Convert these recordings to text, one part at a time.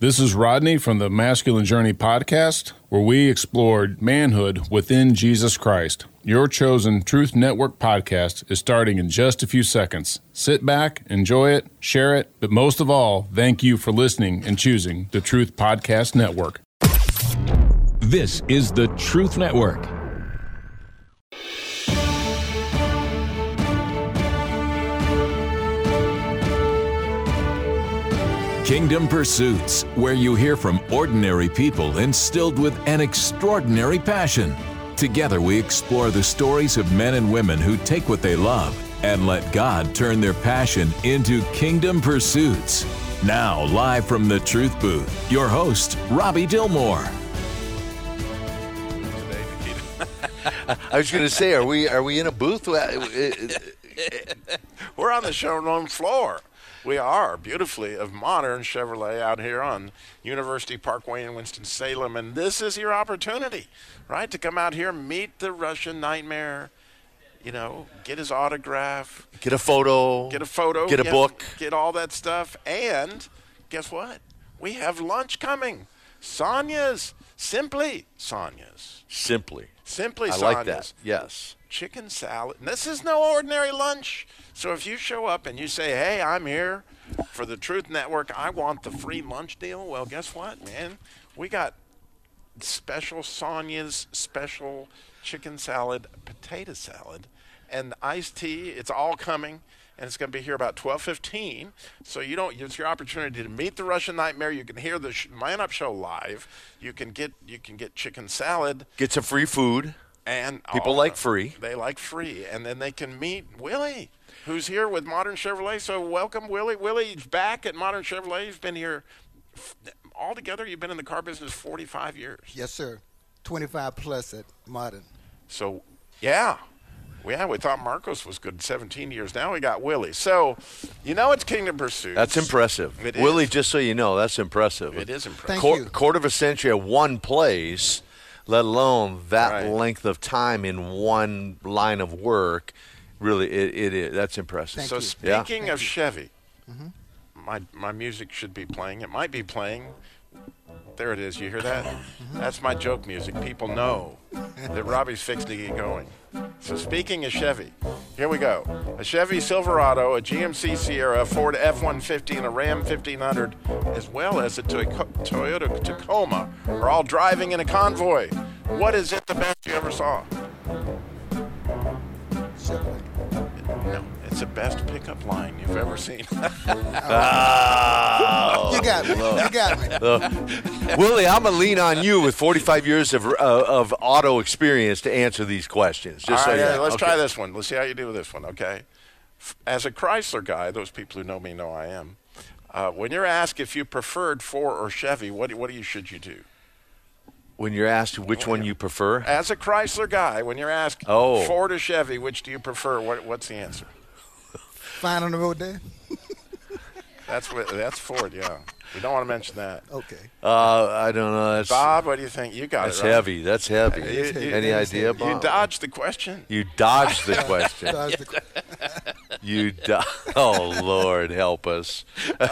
This is Rodney from the Masculine Journey podcast, where we explored manhood within Jesus Christ. Your chosen Truth Network podcast is starting in just a few seconds. Sit back, enjoy it, share it, but most of all, thank you for listening and choosing the Truth Podcast Network. This is the Truth Network. Kingdom Pursuits, where you hear from ordinary people instilled with an extraordinary passion. Together, we explore the stories of men and women who take what they love and let God turn their passion into kingdom pursuits. Now, live from the Truth Booth, your host, Robbie Dilmore. I was going to say, are we are we in a booth? Uh, uh, We're on the showroom floor. We are beautifully of modern Chevrolet out here on University Parkway in Winston-Salem, and this is your opportunity, right, to come out here, meet the Russian nightmare, you know, get his autograph, Get a photo. get a photo, Get a book. get all that stuff, and guess what? We have lunch coming. Sonia's, simply Sonia's, Simply. simply I Sonia's like that. Yes. chicken salad. And this is no ordinary lunch. So if you show up and you say, "Hey, I'm here for the Truth Network. I want the free lunch deal." Well, guess what, man? We got special Sonia's special chicken salad, potato salad, and iced tea. It's all coming. And it's going to be here about 12:15, so you don't. It's your opportunity to meet the Russian Nightmare. You can hear the sh- Man Up Show live. You can get you can get chicken salad, Get some free food. and People all like the- free. They like free, and then they can meet Willie, who's here with Modern Chevrolet. So welcome, Willie. Willie's back at Modern Chevrolet. He's been here f- altogether. You've been in the car business 45 years. Yes, sir. 25 plus at Modern. So yeah, yeah. We thought Marcos was good 17 years. Now we got Willie. So you know it's Kingdom Pursuit. That's impressive. It Willie, is. just so you know, that's impressive. It is impressive. Thank Quar- you. Quarter of a century at one place, let alone that Right. length of time in one line of work. Really, it, it is. That's impressive. Thank So you. Yeah. speaking of Chevy, mm-hmm. my my music should be playing. It might be playing. There it is. You hear that? Mm-hmm. That's my joke music. People know that Robbie's fixing to get going. So speaking of Chevy, here we go. A Chevy Silverado, a GMC Sierra, a Ford F-150, and a Ram 1500, as well as a Toy- Toyota Tacoma, are all driving in a convoy. What is it the best you ever saw? Chevrolet. No, it's the best pickup line you've ever seen. Ah, You got me. You got me. Willie, I'm gonna lean on you with 45 years of uh, of auto experience to answer these questions. Just All so right, yeah, let's Okay. try this one. Let's see how you do with this one, okay? As a Chrysler guy, those people who know me know I am. Uh, when you're asked if you preferred Ford or Chevy, what, what do you should you do? When you're asked which one you prefer, As a Chrysler guy, when you're asked Oh. Ford or Chevy, which do you prefer? What, what's the answer? Fine on the road there? That's what, that's Ford, yeah. We don't want to mention that. Okay. uh, I don't know. That's Bob, what do you think? You got that's it right. heavy. That's heavy. You- you- Any idea, Bob? You dodged the question. You dodged the question. Dodge the- You do- Oh Lord, help us! All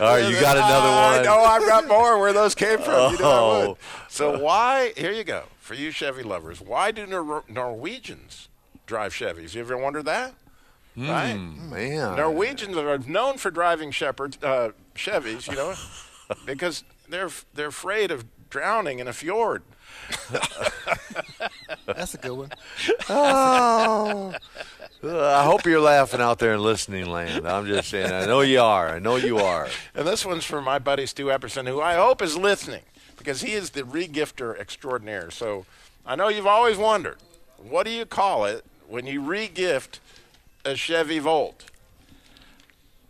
right, you got another know one. I've got more where those came from. You know Oh. So why? Here you go for you Chevy lovers. Why do Nor- Norwegians drive Chevys? You ever wondered that? Right. Man, Norwegians are known for driving shepherds, uh, Chevys. You know, because they're they're afraid of drowning in a fjord. That's a good one. Uh, I hope you're laughing out there in listening land. I'm just saying. I know you are. I know you are. And this one's for my buddy Stu Epperson, who I hope is listening because he is the regifter extraordinaire. So I know you've always wondered, what do you call it when you regift a Chevy Volt?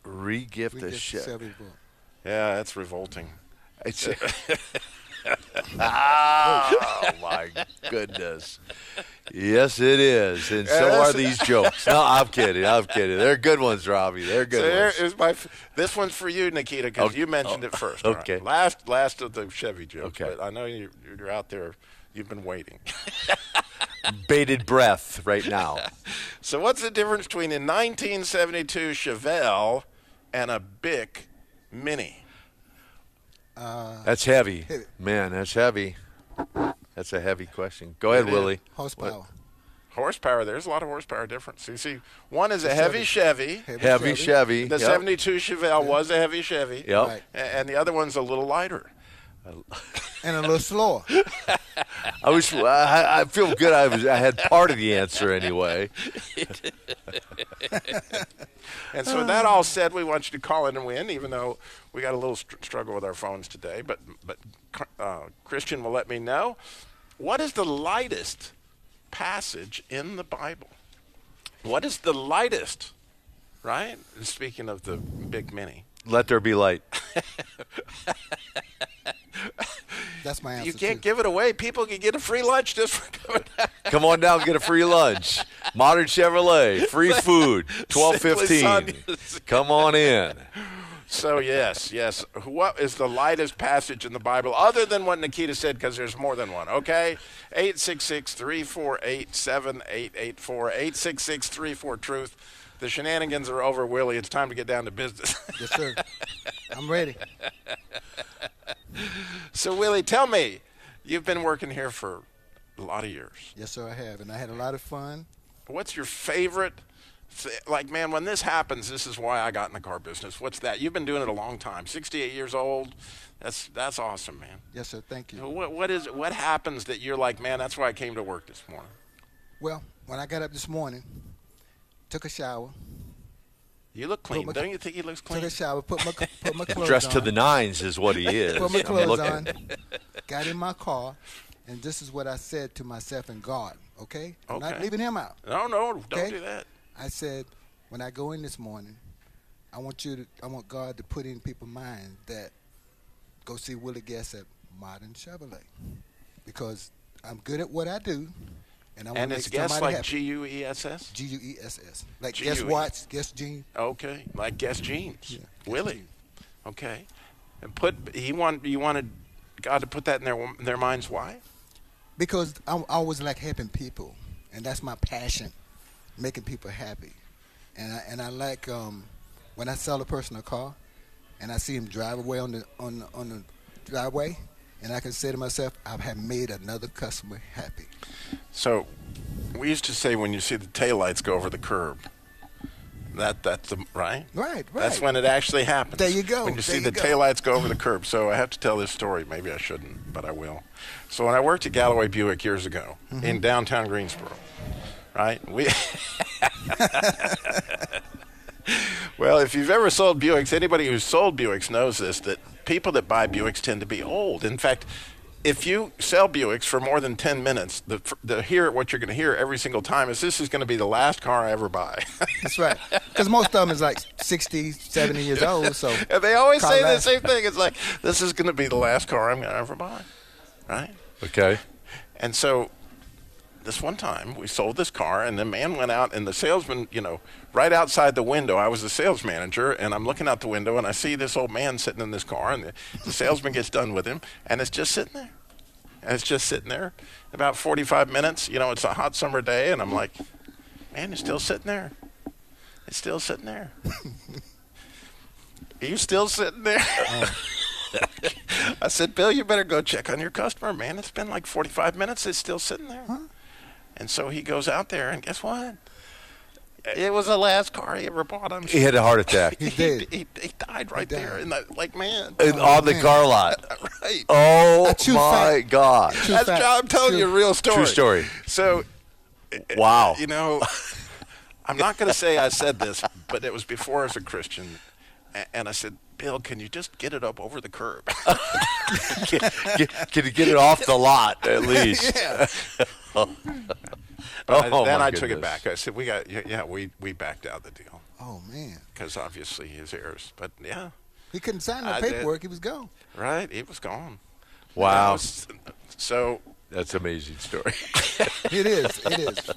Regift We the just. Chevy book. Yeah, that's revolting. It's oh my goodness. Yes, it is, and so are these jokes. No, I'm kidding. I'm kidding. They're good ones, Robbie. They're good So ones. is my. f- This one's for you, Nikita, because Okay. you mentioned it oh, first. all right? Okay. Last, last of the Chevy jokes. Okay. But I know you, you're out there. You've been waiting. Bated breath right now. So what's the difference between a 1972 Chevelle and a Bic Mini? Uh, that's heavy. Heavy. Man, that's heavy. That's a heavy question. Go ahead, It is. Willie. Horsepower. Horsepower. There's a lot of horsepower difference. You see, one is a heavy Chevy. Heavy Chevy. The Yep. 72 Chevelle was a heavy Chevy. Yep. Right. And the other one's a little lighter. And a little slower. I was. I, I feel good. I was. I had part of the answer anyway. And so, that all said, we want you to call in and win, even though we got a little str- struggle with our phones today. But, but uh, Christian will let me know. What is the lightest passage in the Bible? What is the lightest, right? Speaking of the big mini. Let there be light. That's my answer. You can't too. give it away. People can get a free lunch just for coming out. Come on down, get a free lunch. Modern Chevrolet, free food, twelve fifteen. Come on in. So yes, yes. What is the lightest passage in the Bible other than what Nikita said? Because there's more than one. Okay, eight six six three four eight seven eight eight four eight six six three four truth. The shenanigans are over, Willie. It's time to get down to business. Yes, sir. I'm ready. so Willie, tell me, you've been working here for a lot of years. Yes, sir, I have. And I had a lot of fun. What's your favorite? Th- like, man, when this happens, this is why I got in the car business. What's that? You've been doing it a long time. Sixty-eight years old. That's that's awesome, man. Yes, sir. Thank you. What what is what happens that you're like, man? That's why I came to work this morning. Well, when I got up this morning, took a shower, You look clean, my- don't you think he looks clean? took a shower, put my put my clothes Dressed on, to the nines is what he is. put my clothes on, got in my car, and this is what I said to myself and God. Okay, I'm not leaving him out. No, no, don't Okay. do that. I said, when I go in this morning, I want you to, I want God to put in people's mind that go see Willie Guest at Modern Chevrolet because I'm good at what I do, and I want And to it's guess like. G U E S S. G U E S S, like guess U E. watch, guess Gene. Okay, like guess jeans. Yeah, Willie. Jeans. Okay, and put he want you wanted God to put that in their their minds. Why? because I I always like helping people, and that's my passion, making people happy, and I, and I like um, when I sell a person a car, and I see him drive away on the on the, on the driveway, and I can say to myself, I have made another customer happy. So, we used to say when you see the taillights go over the curb, that that's the right. Right, right. That's when it actually happens. There you go, When you see there the go. taillights go over the curb. So I have to tell this story. Maybe I shouldn't, but I will. So when I worked at Galloway Buick years ago Mm-hmm. in downtown Greensboro, right? We. well, if you've ever sold Buicks, anybody who's sold Buicks knows this that people that buy Buicks tend to be old. In fact, if you sell Buicks for more than 10 minutes, the, the hear what you're going to hear every single time is this is going to be the last car I ever buy. That's right. Because most of them is like 60, 70 years old. So And they always car say the same thing. It's like, this is going to be the last car I'm going to ever buy. Right? Okay. And so this one time we sold this car and the man went out and the salesman, you know, right outside the window, I was the sales manager and I'm looking out the window and I see this old man sitting in this car and the, the salesman gets done with him and it's just sitting there. And it's just sitting there about 45 minutes. You know, it's a hot summer day and I'm like, man, it's still sitting there. It's still sitting there. Are you still sitting there? I said, Bill, you better go check on your customer, man. It's been like 45 minutes. It's still sitting there. And so he goes out there, and guess what? It was the last car he ever bought. I'm He had a heart attack He did. He, he died right died. there. In the, like, man. And oh, on the car lot. right. Oh True my fact. God! True That's fact. I'm telling True- you a real story. True story. So, uh, Wow. you know, I'm not going to say I said this, but it was before I was a Christian. A- And I said, Bill, can you just get it up over the curb? can, can- can you get it off the lot at least? Oh. But I- Oh, then my I took it back. I said, "We got yeah, yeah we we backed out the deal Oh man, because obviously his heirs." But yeah, he couldn't sign the I did. paperwork. He was gone. right, it was gone. Wow, was- so that's an amazing story. It is. It is.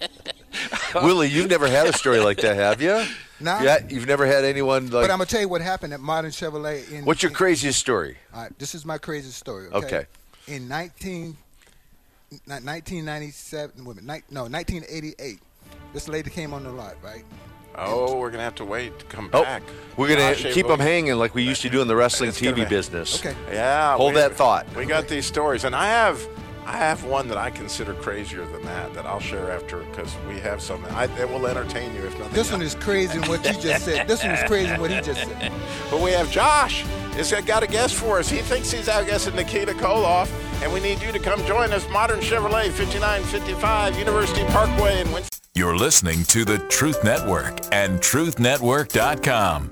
Willie, you've never had a story like that, have you? No. Yeah, you've never had anyone like. But I'm gonna tell you what happened at Modern Chevrolet. In what's your in- craziest story? All right, this is my craziest story. Okay. Okay. In 19, ni- 1997, wait a minute, no, 1988, this lady came on the lot, right? Oh, we're gonna have to wait to come Oh, back. we're gonna Josh, keep them hanging like we used to do in the wrestling TV business. Okay. Yeah, Hold we- that thought. We got these stories, and I have, I have one that I consider crazier than that that I'll share after because we have something. I, it will entertain you if nothing. This one is crazy what you just said. This one is crazy what he just said. But we have Josh. He's got a guest for us. He thinks he's outguessing Nikita Koloff, and we need you to come join us. Modern Chevrolet, 5955 University Parkway in Winston. You're listening to the Truth Network and TruthNetwork.com.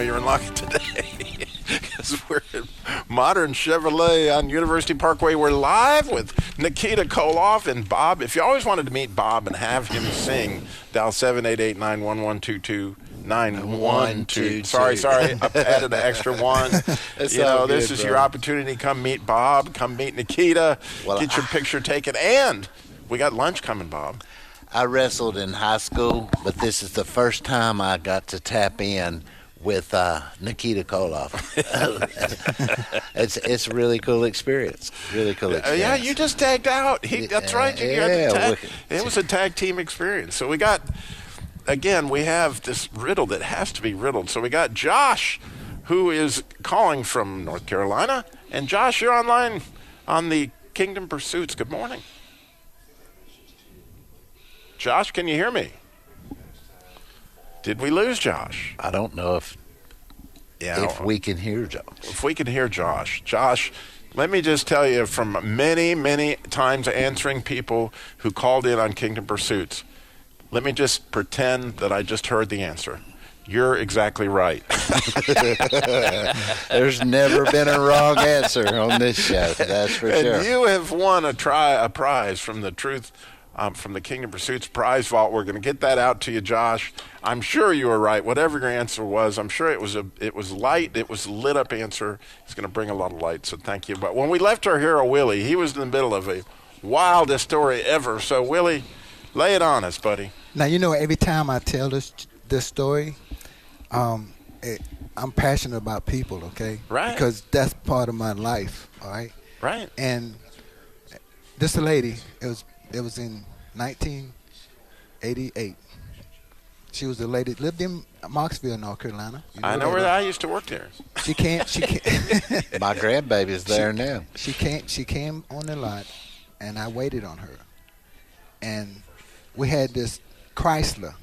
well, you're in luck today. Because we're at Modern Chevrolet on University Parkway. We're live with Nikita Koloff and Bob. If you always wanted to meet Bob and have him sing, dial 788 911 912. Sorry, sorry. I added an extra one. You know, all this good, is bro. your opportunity. Come meet Bob. Come meet Nikita. Well, get your picture taken. And we got lunch coming, Bob. I wrestled in high school, but this is the first time I got to tap in with uh, Nikita Koloff. it's it's a really cool experience. Really cool experience. yeah, you just tagged out. He, that's right. You Yeah, tag. It was a tag team experience. So we got, again, we have this riddle that has to be riddled. So we got Josh, who is calling from North Carolina. And Josh, you're online on the Kingdom Pursuits. Good morning. Josh, can you hear me? Did we lose Josh? I don't know if Yeah. if we can hear Josh. if we can hear Josh. Josh, let me just tell you from many, many times answering people who called in on Kingdom Pursuits, let me just pretend that I just heard the answer. You're exactly right. There's never been a wrong answer on this show. That's for and sure. you have won a try a prize from the Truth um, from the Kingdom Pursuits prize vault. We're going to get that out to you, Josh. I'm sure you were right. Whatever your answer was, I'm sure it was a it was light. It was a lit up answer. It's going to bring a lot of light. So thank you. But when we left our hero Willie, he was in the middle of a wildest story ever. So Willie, lay it on us, buddy. Now you know every time I tell this this story, um, it, I'm passionate about people. Okay, Right. Because that's part of my life. All right. Right. And this lady, it was it was in 1988. She was the lady lived in Mocksville, North Carolina. You I know that, where right? I used to work there. She can't. She can't. My grandbaby's there now. She came. She came on the lot, and I waited on her. And we had this Chrysler.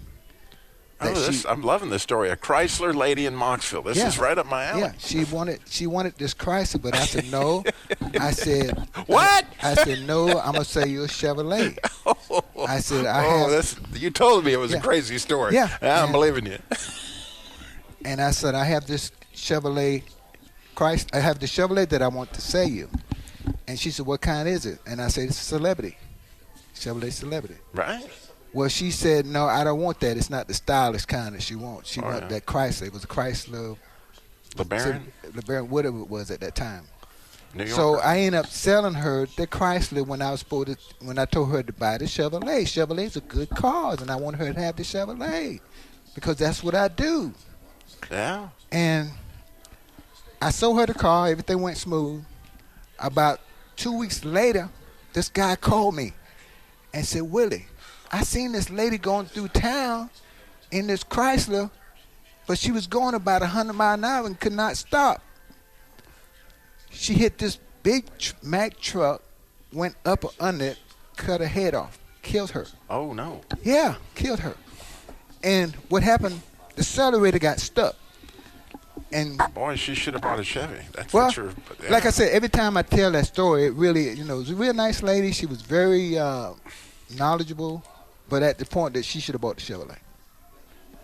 Oh, this, she- I'm loving this story. A Chrysler lady in Mocksville. This Yeah. is right up my alley. Yeah, she wanted she wanted this Chrysler, but I said no. I said What? I, said no. I'm gonna sell you a Chevrolet. Oh. I said I oh, have, this, you told me it was a crazy story. Yeah. I'm Yeah. believing you. and I said I have this Chevrolet Christ. I have the Chevrolet that I want to sell you. And she said, "What kind is it?" And I said, "It's a Celebrity, Chevrolet Celebrity." Right? Well, she said, "No, I don't want that. It's not the stylish kind that she wants. She Oh, wanted yeah. that Chrysler. It was a Chrysler, LeBaron, LeBaron, whatever it was at that time." So I ended up selling her the Chrysler when I was supposed to, when I told her to buy the Chevrolet. Chevrolets are good cars, and I wanted her to have the Chevrolet because that's what I do. yeah. And I sold her the car. Everything went smooth. About two weeks later, this guy called me and said, Willie, I seen this lady going through town in this Chrysler, but she was going about 100 mile an hour and could not stop. She hit this big tr- Mack truck, went up under it, cut her head off, killed her. Oh no. Yeah, killed her. And what happened? The accelerator got stuck. And Boy, she should have bought a Chevy. That's well, what you're. but, yeah. like I said, every time I tell that story, it really, you know, it was a real nice lady. She was very uh, knowledgeable, but at the point that she should have bought the Chevrolet.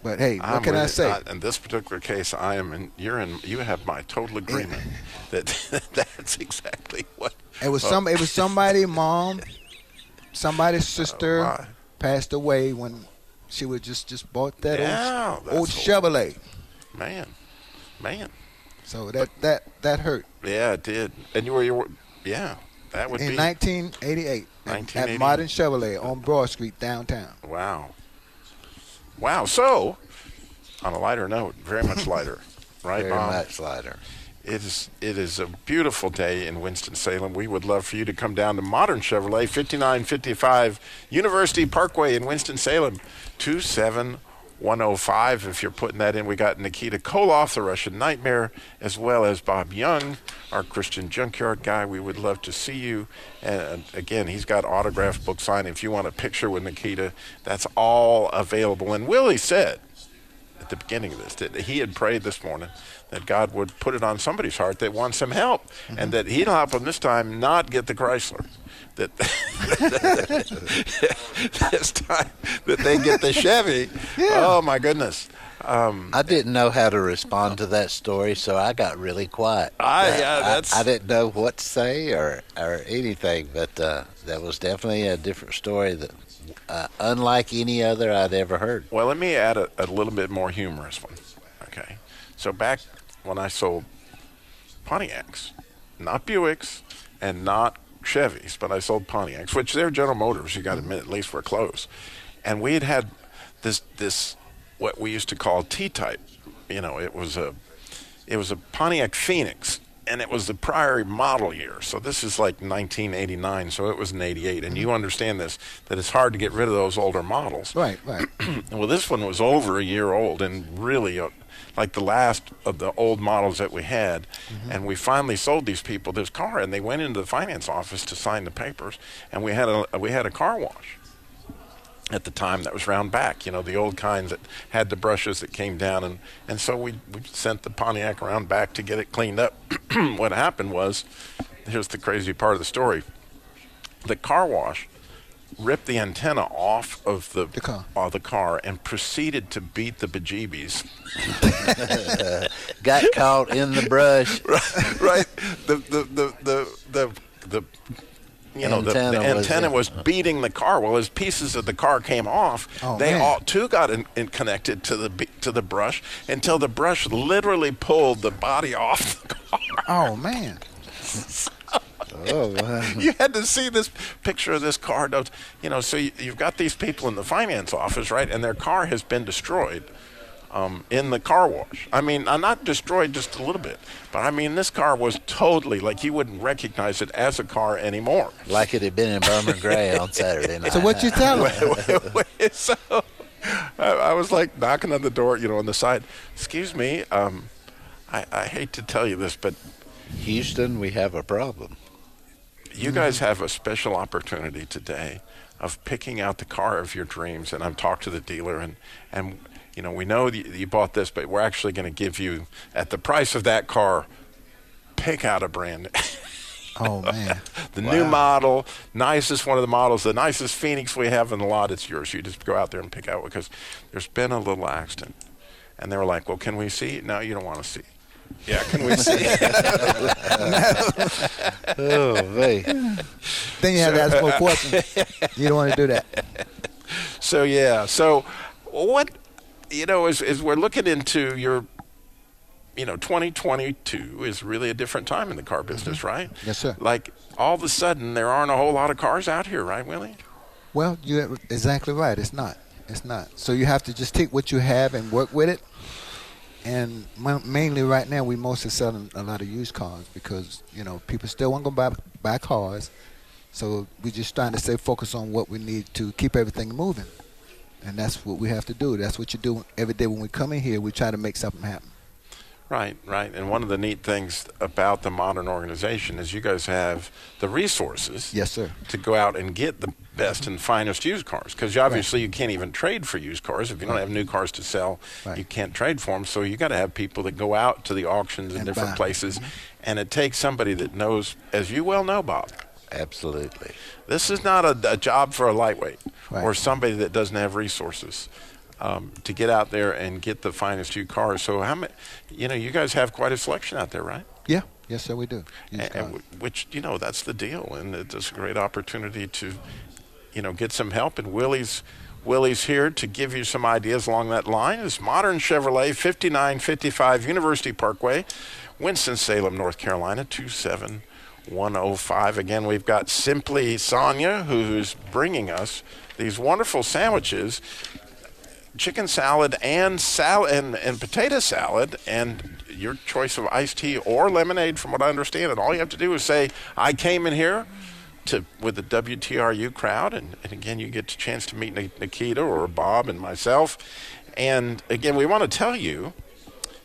But hey, what I'm can I say? uh, in this particular case, I am in. You're in. You have my total agreement that that's exactly what. it was some. It was somebody, mom, somebody's sister Oh, my. passed away when she was just just bought that Yeah, old, old. Chevrolet. Man, man. So that that that hurt. Yeah, it did. And you were, you were yeah. That would in be 1988 at- 1988. at Modern Chevrolet on Broad Street downtown. wow. Wow. So, on a lighter note, very much lighter, right, Very Bob? much lighter. It is it is a beautiful day in Winston Salem. We would love for you to come down to Modern Chevrolet, 5955 University Parkway in Winston Salem, 27105. If you're putting that in, we got Nikita Koloff, the Russian Nightmare, as well as Bob Young, our Christian Junkyard guy. We would love to see you. And again, he's got autographed book signing. If you want a picture with Nikita, that's all available. And Willie said at the beginning of this that he had prayed this morning that God would put it on somebody's heart that wants some help and mm-hmm. that he'd help them this time not get the Chrysler. That this time that they get the Chevy. Oh my goodness. Um, I didn't know how to respond to that story, so I got really quiet. I- Uh, yeah, that's- I, I didn't know what to say or or anything, but uh, that was definitely a different story that, uh, unlike any other I'd ever heard. well, let me add a, a little bit more humorous one. Okay. So back when I sold Pontiacs, not Buicks and not Chevys, but I sold Pontiacs, which they're General Motors. You got to mm-hmm. admit, at least we're close. And we had had this this what we used to call T-type. You know, it was a it was a Pontiac Phoenix, and it was the prior model year. So this is like 1989. So it was an 88, and you mm-hmm. understand this that it's hard to get rid of those older models. Right, right. Well, this one was over a year old and really like the last of the old models that we had. Mm-hmm. And we finally sold these people this car, and they went into the finance office to sign the papers, and we had a we had a car wash at the time that was round back, you know, the old kinds that had the brushes that came down. And, and so we, we sent the Pontiac around back to get it cleaned up. what happened was, here's the crazy part of the story the car wash ripped the antenna off of the, The car. of the car and proceeded to beat the bejeebies. Got caught in the brush. right? The the the the the, the you know the, the Antenna was- was beating the car. Well, as pieces of the car came off, Oh, they man. all too got in, in connected to the to the brush until the brush literally pulled the body off the car. Oh man. Oh, wow. you had to see this picture of this car. don't- You know, so you, you've got these people in the finance office, right? And their car has been destroyed um, in the car wash. I mean, uh, not destroyed just a little bit, but I mean, this car was totally like you wouldn't recognize it as a car anymore. like it had been in Burma Gray on Saturday night. So what you tell them? so I, I was like knocking on the door, you know, on the side. Excuse me, um, I, I hate to tell you this, but Houston, we have a problem. You guys have a special opportunity today of picking out the car of your dreams and i'm talking to the dealer and and you know we know that you bought this but we're actually going to give you at the price of that car pick out a brand Oh man. the new model nicest one of the models the nicest phoenix we have in the lot it's yours you just go out there and pick out because there's been a little accident and they were like well can we see no you don't want to see. Yeah can we see it Oh, man. Then you have to ask more questions. You don't want to do that. So yeah. So what you know as as we're looking into your you know 2022 is really a different time in the car business, mm-hmm. right? Yes, sir. Like all of a sudden there aren't a whole lot of cars out here, right, Willie? Well, you're exactly right. It's not. It's not. So you have to just take what you have and work with it. And mainly right now, we mostly selling a lot of used cars because you know people still want to buy buy cars. So we're just trying to stay focused on what we need to keep everything moving, and that's what we have to do. That's what you do every day when we come in here. We try to make something happen. Right, right. And one of the neat things about the modern organization is you guys have the resources Yes, sir. to go out and get the best and finest used cars because obviously you can't even trade for used cars if you don't have new cars to sell Right. you can't trade for them so you got to have people that go out to the auctions in And different buy. places mm-hmm. and it takes somebody that knows as you well know bob Absolutely. this is not a, a job for a lightweight Right. or somebody that doesn't have resources um, to get out there and get the finest used cars so how many you know you guys have quite a selection out there right Yeah. Yes, sir. We do. And, and w- which you know that's the deal, and it's a great opportunity to, you know, get some help. And Willie's Willie's here to give you some ideas along that line. It's modern Chevrolet, 5955 University Parkway, Winston Salem, North Carolina, 27105. Again, we've got Simply Sonia, who's bringing us these wonderful sandwiches chicken salad and salad and, and potato salad and your choice of iced tea or lemonade from what I understand and all you have to do is say I came in here to with the WTRU crowd and, and again you get a chance to meet Nikita or Bob and myself. And again we want to tell you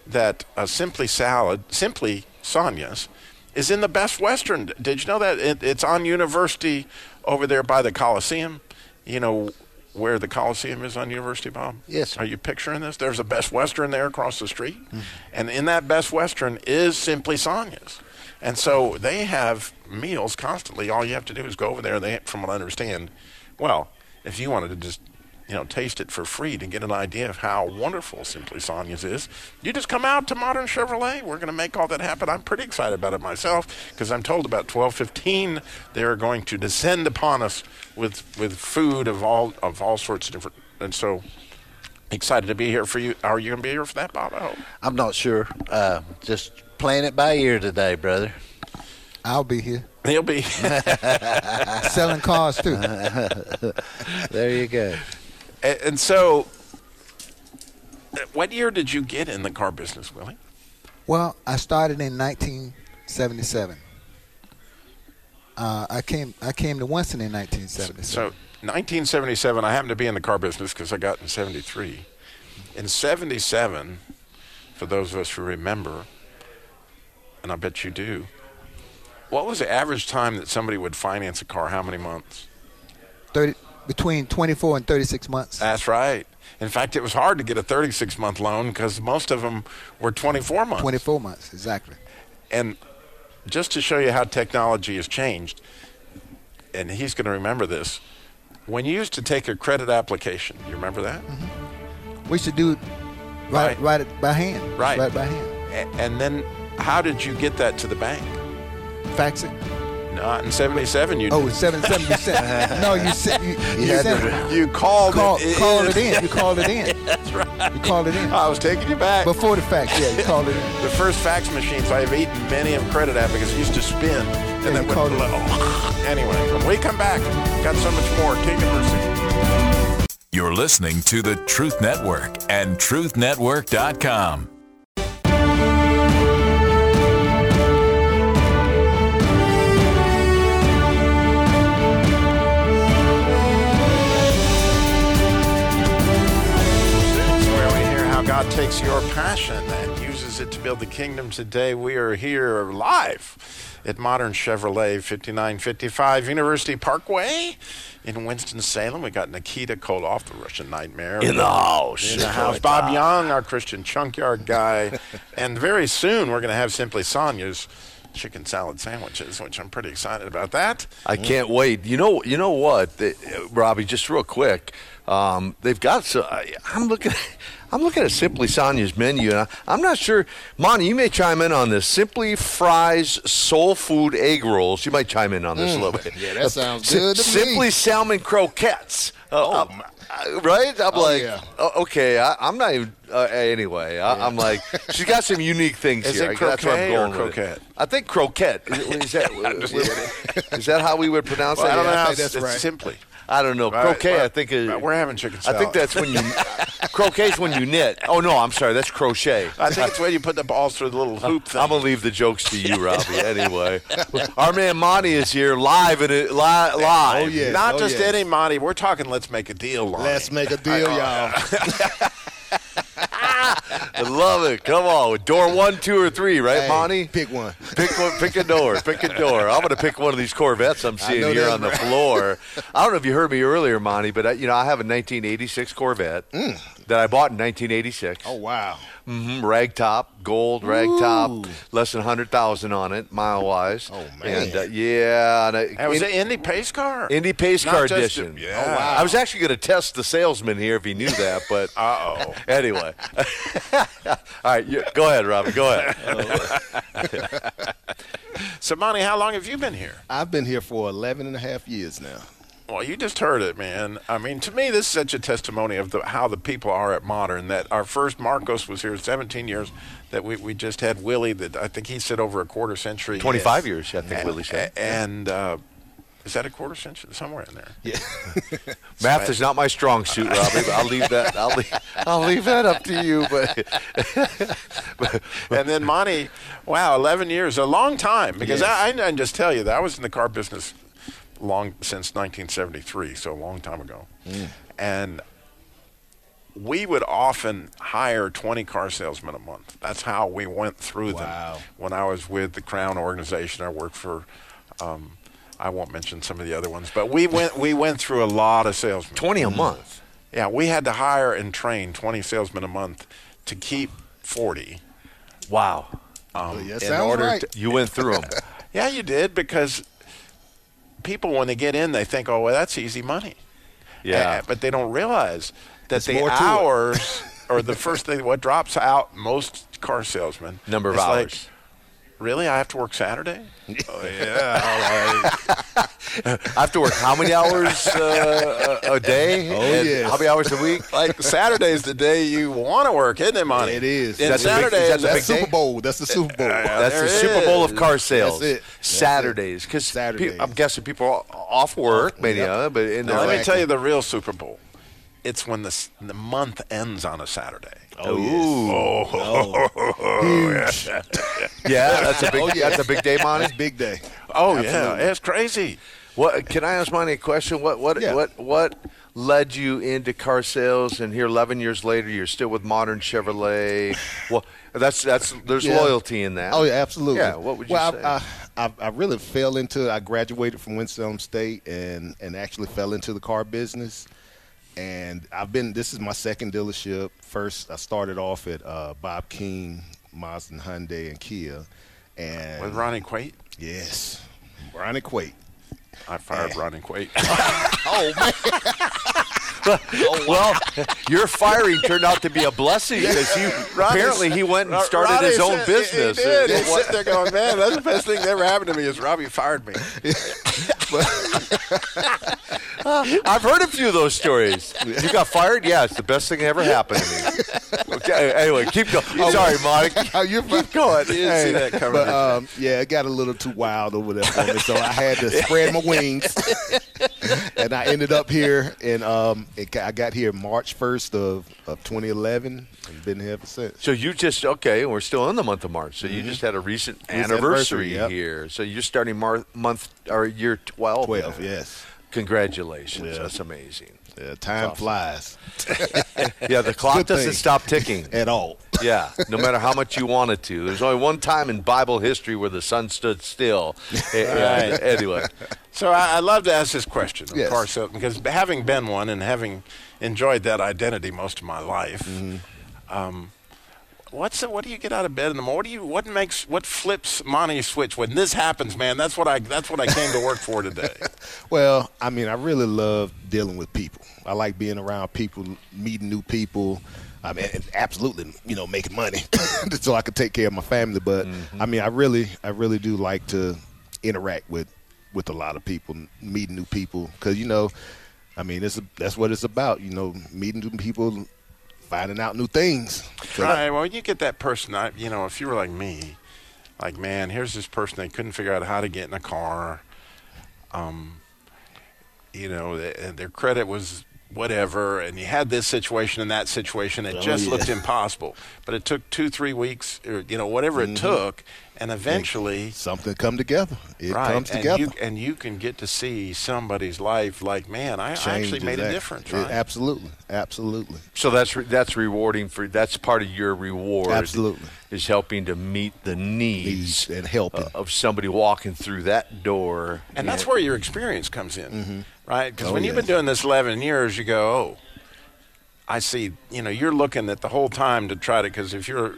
that uh, Simply Salad Simply Sonia's is in the Best Western. Did you know that it, it's on University over there by the Coliseum? You know where the Coliseum is on University, Bob? Yes. Sir. Are you picturing this? There's a Best Western there across the street, mm-hmm. and in that Best Western is Simply Sonia's. And so they have meals constantly. All you have to do is go over there. They, from what I understand, well, if you wanted to just you know, taste it for free to get an idea of how wonderful Simply Sonia's is. You just come out to Modern Chevrolet. We're going to make all that happen. I'm pretty excited about it myself because I'm told about 12:15 they're going to descend upon us with with food of all of all sorts of different. And so excited to be here for you. Are you going to be here for that, Bob? I hope. I'm not sure. Uh, just playing it by ear today, brother. I'll be here. He'll be selling cars too. there you go. And, and so, what year did you get in the car business, Willie? Well, I started in 1977. Uh, I came I came to Winston in 1977. So 1977, I happened to be in the car business because I got in 73. In 77, for those of us who remember, and I bet you do, what was the average time that somebody would finance a car? How many months? 30, between 24 and 36 months. That's right. In fact, it was hard to get a 36 month loan because most of them were 24 months. 24 months, exactly. And just to show you how technology has changed, and he's going to remember this, when you used to take a credit application, you remember that? Mm-hmm. We should do it right, right. right by hand. Right. Right by hand. And then how did you get that to the bank? Fax it. Not in '77. You oh, '77. You sent. no, you sent. You, you, you, sent, you called call, it. Called it in. You called it in. That's right. You called it in. I was taking you back before the fax. Yeah, you called it in. the first fax machines I've eaten many of credit at because it used to spin and yeah, then went low. anyway, when we come back, got so much more. Kingdom Pursuit. You're listening to the Truth Network and TruthNetwork.com. God takes your passion and uses it to build the kingdom. Today we are here live at Modern Chevrolet, 5955 University Parkway in Winston-Salem. We got Nikita Koloff, the Russian Nightmare. In the house. In the house. Bob Young, our Christian Junkyard guy. and very soon we're going to have Simply Sonia's chicken salad sandwiches, which I'm pretty excited about that. I can't wait. You know, you know what, Robbie? Just real quick, um, they've got. So I, I'm looking. I'm looking at Simply Sonia's menu, and I, am not sure. Monty, you may chime in on this. Simply Fries Soul Food Egg Rolls. You might chime in on this mm, a little bit. Yeah, that sounds good to Simply me. Salmon Croquettes. Uh, oh, uh, right? I'm oh, like, yeah. oh, okay, I, am not even. Uh, anyway, I, am like, she's got some unique things is here. It croquet That's where I'm going or croquette? I think croquette. Is, is that, is that how we would pronounce well, that? I don't yeah, know. I that's right. Simply. I don't know. Right, croquet, right, I think. Is, right, we're having chicken salad. I think that's when you croquet's when you knit. Oh no, I'm sorry. That's crochet. I think it's when you put the balls through the little hoop thing. I'm gonna leave the jokes to you, Robbie. anyway, our man Monty is here live and uh, li- oh, live. Oh yeah, not oh, just yes. any Monty. We're talking. Let's make a deal. Lonnie. Let's make a deal, y'all. I love it. Come on, door one, two, or three, right, hey, Monty? Pick one. Pick one. Pick a door. Pick a door. I'm going to pick one of these Corvettes I'm seeing here on the right. floor. I don't know if you heard me earlier, Monty, but I, you know I have a 1986 Corvette mm. That I bought in 1986. Oh wow. Mm-hmm. Rag top, gold rag top, less than hundred thousand on it, mile wise. Oh man. And uh, yeah, and, That was an Indy pace car. Indy Pace Not Car just a- Edition. yeah. Oh, wow. I was actually going to test the salesman here if he knew that, but Uh oh. anyway. All right, you, go ahead, Robin. Go ahead. So, Monty, how long have you been here? I've been here for 11 and a half years now. Well, you just heard it, man. I mean, to me, this is such a testimony of the, how the people are at Modern. That our first Marcos was here 17 years. That we, we just had Willie. That I think he said over a quarter century. 25 years, I think And, Willie said. And uh, is that a quarter century? Somewhere in there. Yeah. Math is not my strong suit, Robbie. But I'll leave that. I'll leave, I'll leave that up to you. But and then Monty, wow, 11 years, a long time. Because Yes. I, I can just tell you that I was in the car business long since 1973, so a long time ago. Mm. And we would often hire 20 car salesmen a month. That's how we went through Wow. them. When I was with the Crown organization, I worked for. Um, I won't mention some of the other ones, but we went we went through a lot of salesmen. 20 a month. Yeah, we had to hire and train 20 salesmen a month to keep 40. Wow. Um, yeah, in sounds order right. to- You went through them. yeah, you did because people, when they get in, they think, "Oh, well, that's easy money." Yeah. Uh, but they don't realize that There's the more to it. hours or the first thing what drops out most car salesmen Number of is like, hours. Really, I have to work Saturday? oh yeah. I have to work how many hours uh, a, a day? Oh, And yes. How many hours a week? like Saturday is the day you want to work, isn't it, money? It is. And That's a big- Saturday is that is the That's big day? Super Bowl. That's the Super Bowl. That's the Super Bowl of car sales. That's it. That's Saturdays, because Saturdays. I'm guessing people are off work, many Yep. of them, but in Now, let me tell you the real Super Bowl. It's when the the month ends on a Saturday. Oh, oh, yes. Oh. oh, huge. yeah, that's a big, Oh, yeah. that's a big day, Monty. That's big day. Oh yeah, Absolutely. it's crazy. What can I ask Monty a question? What what Yeah. what what led you into car sales? And here, 11 years later, you're still with Modern Chevrolet. Well, that's that's there's Yeah. loyalty in that. Oh yeah, absolutely. Yeah, what would you well, say? I, I, I really fell into. I graduated from Winston State and and actually fell into the car business. And I've been. This is my second dealership. First, I started off at uh, Bob King, Mazda, Hyundai, and Kia. And With Ronnie Quate, yes, Ronnie Quate. I fired Ronnie Quate. well, your firing turned out to be a blessing because you apparently he went and started Ronnie his own said- business. He, did. He's sitting there going, "Man, that's the best thing that ever happened to me is Robbie fired me." I've heard a few of those stories. You got fired? Yeah, it's the best thing that ever happened to me. Okay, anyway, keep going. Sorry, Monica. How you Keep going. You didn't see that coming. But um, yeah, it got a little too wild over there for me, so I had to spread my wings, and I ended up here. And um, it, I got here March first of, of 2011, and been here ever since. So you just okay? We're still in the month of March. So you just had a recent anniversary, anniversary, yep. here. So you're starting mar- month or year twelve. 12, yes. Congratulations. Yeah. That's amazing. Yeah, time flies Yeah, the clock Good doesn't thing. stop ticking. at all. Yeah, no matter how much you want it to. There's only one time in Bible history where the sun stood still. Eh, Anyway, So I, I love to ask this question of Yes. car sales because having been one and having enjoyed that identity most of my life, Mm-hmm. um, what's the, what do you get out of bed in the morning? What do you what makes what flips Monty's switch when this happens, man? That's what I that's what I came to work for today. Well, I mean, I really love dealing with people. I like being around people, meeting new people. I mean, absolutely, you know, making money so I could take care of my family. But mm-hmm. I mean, I really, I really do like to interact with with a lot of people, meeting new people, because you know, I mean, it's a, that's what it's about. You know, meeting new people, finding out new things. Right. Well, you get that person. I, you know, if you were like me, like man, here's this person they couldn't figure out how to get in a car. Um, you know, th- and their credit was whatever, and you had this situation and that situation. It Oh, just yeah. looked impossible. But it took two, three weeks, or you know, whatever Mm-hmm. it took, and eventually. something come together. It Right, comes and together. you and you can get to see somebody's life like, man, I, I actually Changes made a that. difference, It- absolutely, absolutely. so that's re- that's rewarding for that's part of your reward. Absolutely. is helping to meet the needs, Needs and helping. uh, of somebody walking through that door. And that's where your experience comes in, right? Because Oh, when you've been doing this 11 years, you go, oh, I see, you know, you're looking at the whole time to try to, because if you're,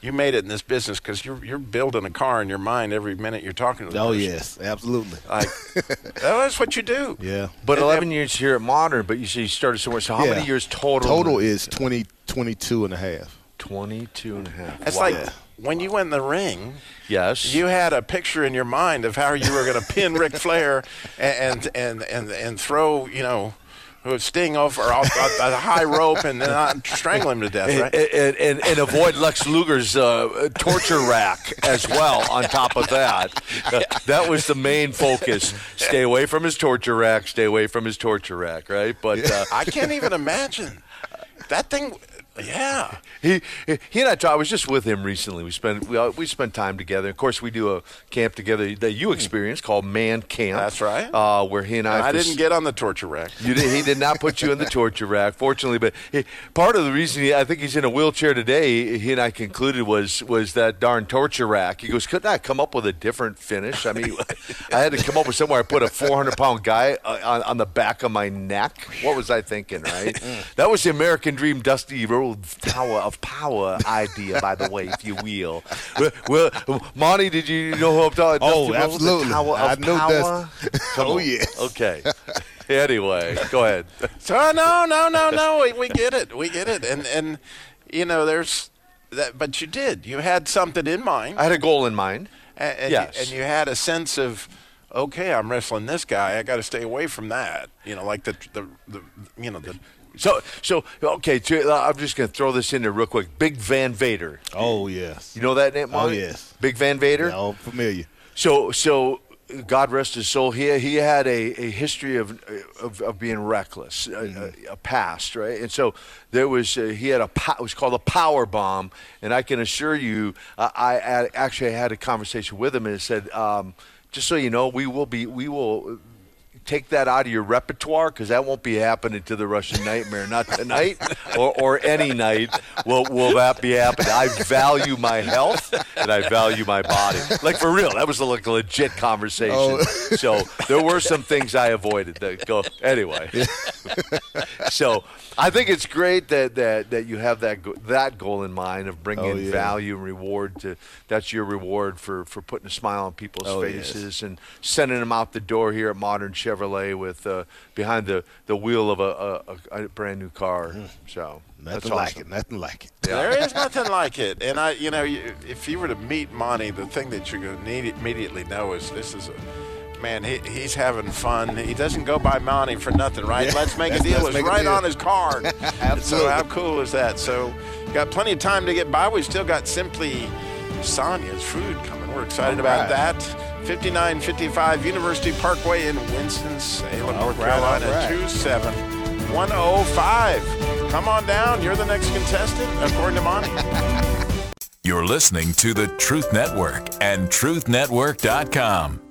you made it in this business because you're, you're building a car in your mind every minute you're talking to the Oh person. yes, absolutely. Like, oh, that's what you do. Yeah. But And- 11 years here at Modern, but you see, you started somewhere. So how Yeah. many years total? Total is 20, 22 and a half. 22 and a half. It's Wow. like, Yeah. When you went in the ring, Yes. you had a picture in your mind of how you were going to pin Ric Flair and and and and throw you know. Sting off a, a high rope and then not strangle him to death, and, right? and, and, and avoid Lex Luger's uh, torture rack as well. On top of that, that was the main focus. Stay away from his torture rack. Stay away from his torture rack. Right, but uh, I can't even imagine that thing. Yeah, he he and I talked. I was just with him recently. We spent we, uh, we spent time together. Of course, we do a camp together that you experienced called Man Camp. That's right. Uh, where he and I. I didn't get on the torture rack. You did, he did not put you in the torture rack, fortunately. But he, part of the reason he, I think he's in a wheelchair today, he and I concluded was was that darn torture rack. He goes, couldn't I come up with a different finish? I mean, I had to come up with somewhere I put a 400 pound guy uh, on, on the back of my neck. What was I thinking, right? that was the American Dream, Dusty Rhodes Tower of Power idea, by the way, if you will. Well, well Monty, did you know who I'm talking? Oh, Dusty the absolutely. Tower I of know Power? Come Oh, on. yes. Okay. Anyway, go ahead. So no, no, no, no. We, we get it. We get it. And and you know, there's that. But you did. You had something in mind. I had a goal in mind. and, and, yes. you, and you had a sense of, okay, I'm wrestling this guy. I got to stay away from that. You know, like the the, the you know the. So, so okay. Uh, I'm just going to throw this in there real quick. Big Van Vader. Oh yes. You know that name? Oh yes. Big Van Vader. Yeah, I'm familiar. So, so God rest his soul. He he had a, a history of, of of being reckless, a, a, a past, right? And so there was uh, he had a it was called a power bomb, and I can assure you, I, I actually had a conversation with him and it said, um, just so you know, we will be we will. Take that out of your repertoire because that won't be happening to the Russian Nightmare. Not tonight or, or any night will, will that be happening. I value my health and I value my body. Like for real, that was a, like a legit conversation. Oh. So there were some things I avoided. That go anyway. so I think it's great that, that, that you have that that goal in mind of bringing Oh, yeah. value and reward to. That's your reward for, for putting a smile on people's Oh, yes. faces and sending them out the door here at Modern Chevrolet with uh, behind the, the wheel of a, a, a brand new car. So that's Nothing like awesome. it. Nothing like it. There is nothing like it. And I, you know, you, if you were to meet Monty, the thing that you're going to need immediately know is this is a. Man, he, he's having fun. He doesn't go by Monty for nothing, right? Yeah. Let's make a deal. let's It's right deal. on his card. so how cool is that? So got plenty of time to get by. We've still got simply Sonia's food coming. We're excited All about right. that. 5955 University Parkway in Winston-Salem, North right, Carolina, all right. 27105. Come on down. You're the next contestant, according to Monty. You're listening to the Truth Network and truthnetwork.com.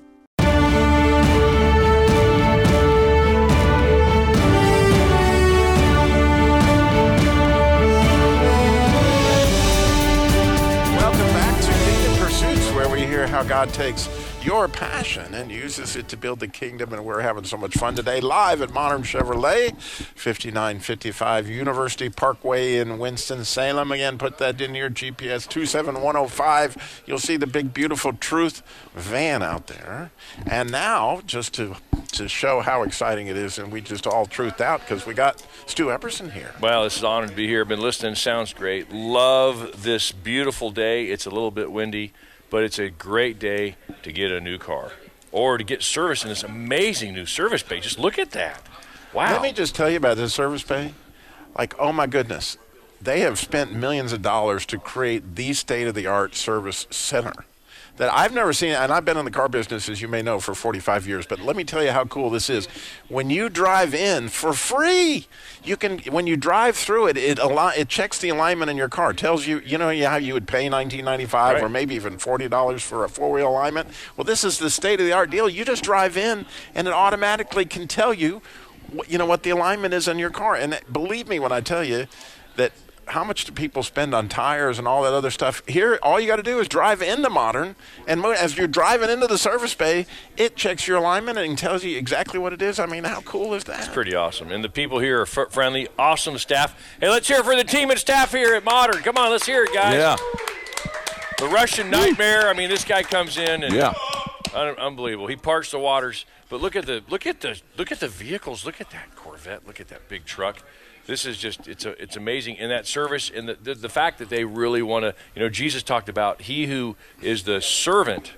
how God takes your passion and uses it to build the kingdom. And we're having so much fun today, live at Modern Chevrolet, 5955 University Parkway in Winston-Salem. Again, put that in your GPS 27105. You'll see the big, beautiful Truth van out there. And now, just to to show how exciting it is, and we just all truthed out because we got Stu Epperson here. Well, is an honor to be here. Been listening. Sounds great. Love this beautiful day. It's a little bit windy, but it's a great day to get a new car or to get service in this amazing new service bay. Just look at that. Wow. Let me just tell you about this service bay. Like, oh my goodness, they have spent millions of dollars to create the state of the art service center that I've never seen. And I've been in the car business, as you may know, for 45 years. But let me tell you how cool this is. When you drive in for free, you can. When you drive through it, it ali- it checks the alignment in your car. Tells you, you know, how you would pay 19.95 or maybe even forty dollars for a four wheel alignment. Well, this is the state of the art deal. You just drive in, and it automatically can tell you what- you know what the alignment is on your car. And believe me when I tell you that how much do people spend on tires and all that other stuff? Here, all you got to do is drive into Modern, and as you're driving into the service bay, it checks your alignment and tells you exactly what it is. I mean, how cool is that? It's pretty awesome. And the people here are f- friendly, awesome staff. Hey, let's hear it for the team and staff here at Modern. Come on, let's hear it, guys. Yeah. The Russian Nightmare. I mean, this guy comes in and Yeah. un- unbelievable. He parks the waters. But look at the look at the look at the vehicles. Look at that Corvette. Look at that big truck. This is just it's a, it's amazing in that service and the, the, the fact that they really want to you know jesus talked about he who is the servant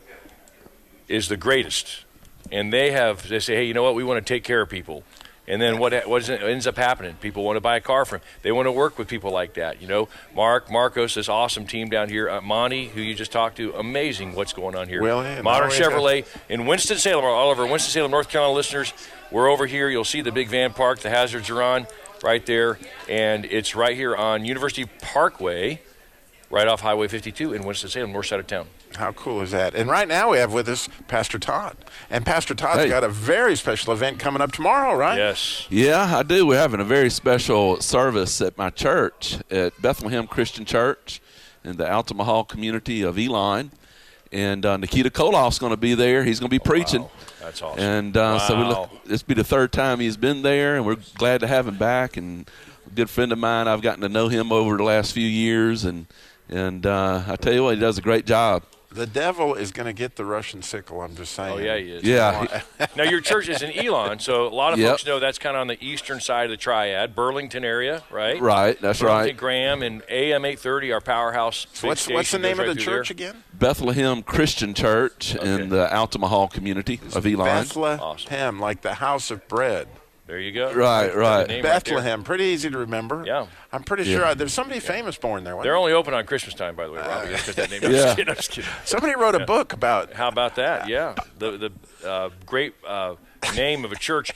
is the greatest. And they have they say hey you know what? We want to take care of people. And then what what is ends up happening? People want to buy a car from him. they want to work with people like that you know? Mark marcos this awesome team down here uh, monty who you just talked to amazing what's going on here. Well, yeah, modern chevrolet in winston-salem all of our winston-salem north carolina listeners we're over here. You'll see the big van park the hazards are on right there and it's right here on university parkway right off highway 52 in winston-salem north side of town How cool is that? And right now we have with us Pastor Todd. And Pastor Todd's Hey. got a very special event coming up tomorrow, right? yes Yeah, I do. We're having a very special service at my church at Bethlehem Christian Church in the Altamahaw community of Elon. And uh, Nikita Koloff's going to be there. He's going to be preaching. Wow, that's awesome. And uh, so we look, this be the third time he's been there, and we're glad to have him back. And a good friend of mine, I've gotten to know him over the last few years, and and uh, I tell you what, he does a great job. The devil is going to get the Russian sickle, I'm just oh, saying. Oh yeah, he is. Yeah, now your church is in Elon, so a lot of Yep. folks know that's kind of on the eastern side of the triad, Burlington area, right? Right, that's Burlington, right. Graham and AM 830, our powerhouse. So what's, what's the name goes of right the church there. again? Bethlehem Christian Church in the Altamahaw community of Elon. Bethlehem, Awesome. like the house of bread. There you go. Right, right. name right. Bethlehem, pretty easy to remember. Yeah. I'm pretty Yeah. sure I, there's somebody famous born there. They're there? only open on Christmas time, by the way, Robbie. Just 'cause that name. I'm Yeah. just kidding. I'm just kidding. Somebody wrote a book about How about that? Yeah, the the uh, great uh, name of a church.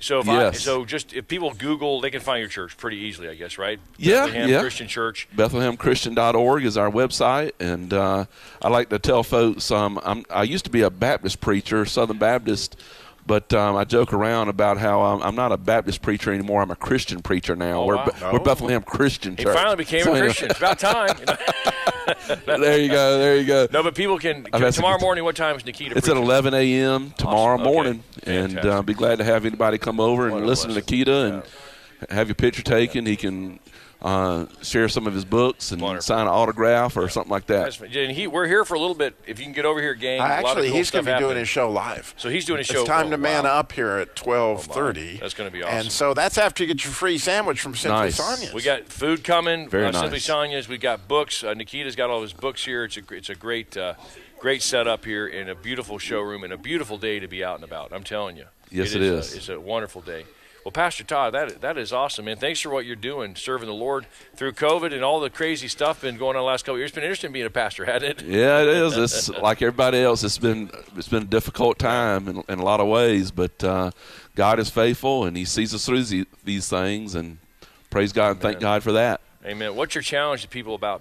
So if I, Yes. so just if people Google, they can find your church pretty easily, I guess, right? Yeah, Bethlehem yeah. Christian Church. BethlehemChristian.org is our website, and uh, I like to tell folks um, I'm, I used to be a Baptist preacher, Southern Baptist, but um, I joke around about how I'm, I'm not a Baptist preacher anymore. I'm a Christian preacher now. Oh, we're, wow. We're Bethlehem Christian He Church. finally became So a Christian. It's about time. there you go. There you go. no, but people can had tomorrow morning. What time is Nikita? It's at 11 a.m. tomorrow Awesome. Okay. morning, and Fantastic. uh, be glad to have anybody come over What and listen to. Nikita and have your picture taken. He can uh, share some of his books and Wonderful. sign an autograph or something like that. And he, we're here for a little bit. If you can get over here, gang. A lot of actually, cool he's going to be doing his show live. So he's doing his It's show. It's time oh, to man wow. up here at 12:30. That's gonna be awesome. And so that's after you get your free sandwich from Simply Nice. Sonia's. We got food coming. Very uh, Simply nice. Sonia's. We got books. Uh, Nikita's got all his books here. It's a it's a great uh, great setup here in a beautiful showroom and a beautiful day to be out and about. I'm telling you. Yes, it it is. is. A, it's a wonderful day. Well, Pastor Todd, that that is awesome, man. Thanks for what you're doing, serving the Lord through COVID and all the crazy stuff been going on the last couple of years. It's been interesting being a pastor, hasn't it? Yeah, it is. It's like everybody else. It's been it's been a difficult time in, in a lot of ways, but uh, God is faithful and He sees us through the, these things, and praise God and thank God for that. Amen. What's your challenge to people about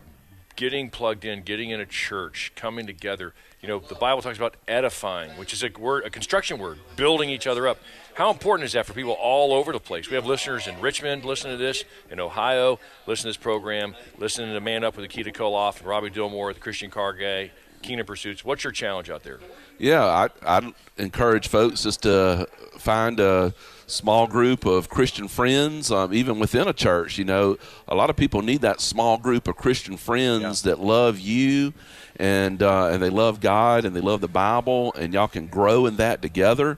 getting plugged in, getting in a church, coming together? You know, the Bible talks about edifying, which is a word, a construction word, building each other up. How important is that for people all over the place? We have listeners in Richmond listening to this, in Ohio, listening to this program, listening to Man Up with Nikita Koloff, Robbie Dilmore, the Christian Cargay, Kingdom Pursuits. What's your challenge out there? Yeah, I I encourage folks just to find a small group of Christian friends, um, even within a church. You know, a lot of people need that small group of Christian friends that love you, and uh, and they love God and they love the Bible, and y'all can grow in that together.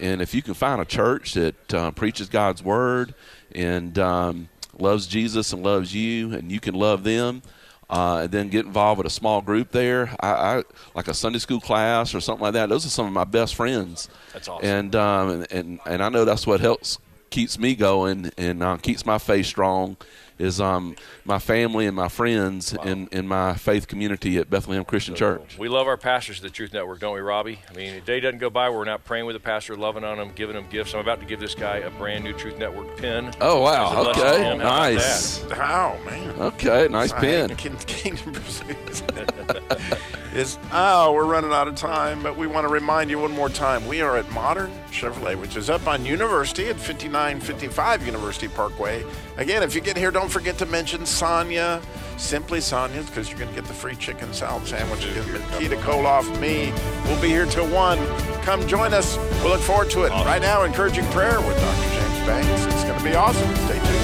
And if you can find a church that uh, preaches God's word and um, loves Jesus and loves you, and you can love them, uh, and then get involved with a small group there. I, I like a Sunday school class or something like that. Those are some of my best friends. That's awesome. And um, and, and and I know that's what helps keeps me going and uh, keeps my faith strong. Is um my family and my friends in, in my faith community at Bethlehem Christian Church. We love our pastors at the Truth Network, don't we, Robbie? I mean, a day doesn't go by where we're not praying with the pastor, loving on him, giving him gifts. I'm about to give this guy a brand new Truth Network pin. Oh wow! Okay, him. How about nice. Wow, Oh man. Okay, nice I pin. Kingdom Pursuits. is oh, we're running out of time, but we want to remind you one more time. We are at Modern Chevrolet, which is up on University at 5955 University Parkway. Again, if you get here, don't forget to mention Sonia, Simply Sonia's, because you're going to get the free chicken salad sandwich. Nikita Koloff, me, we'll be here till one. Come join us. We look forward to it. Right now, encouraging prayer with Dr. James Banks. It's going to be awesome. Stay tuned.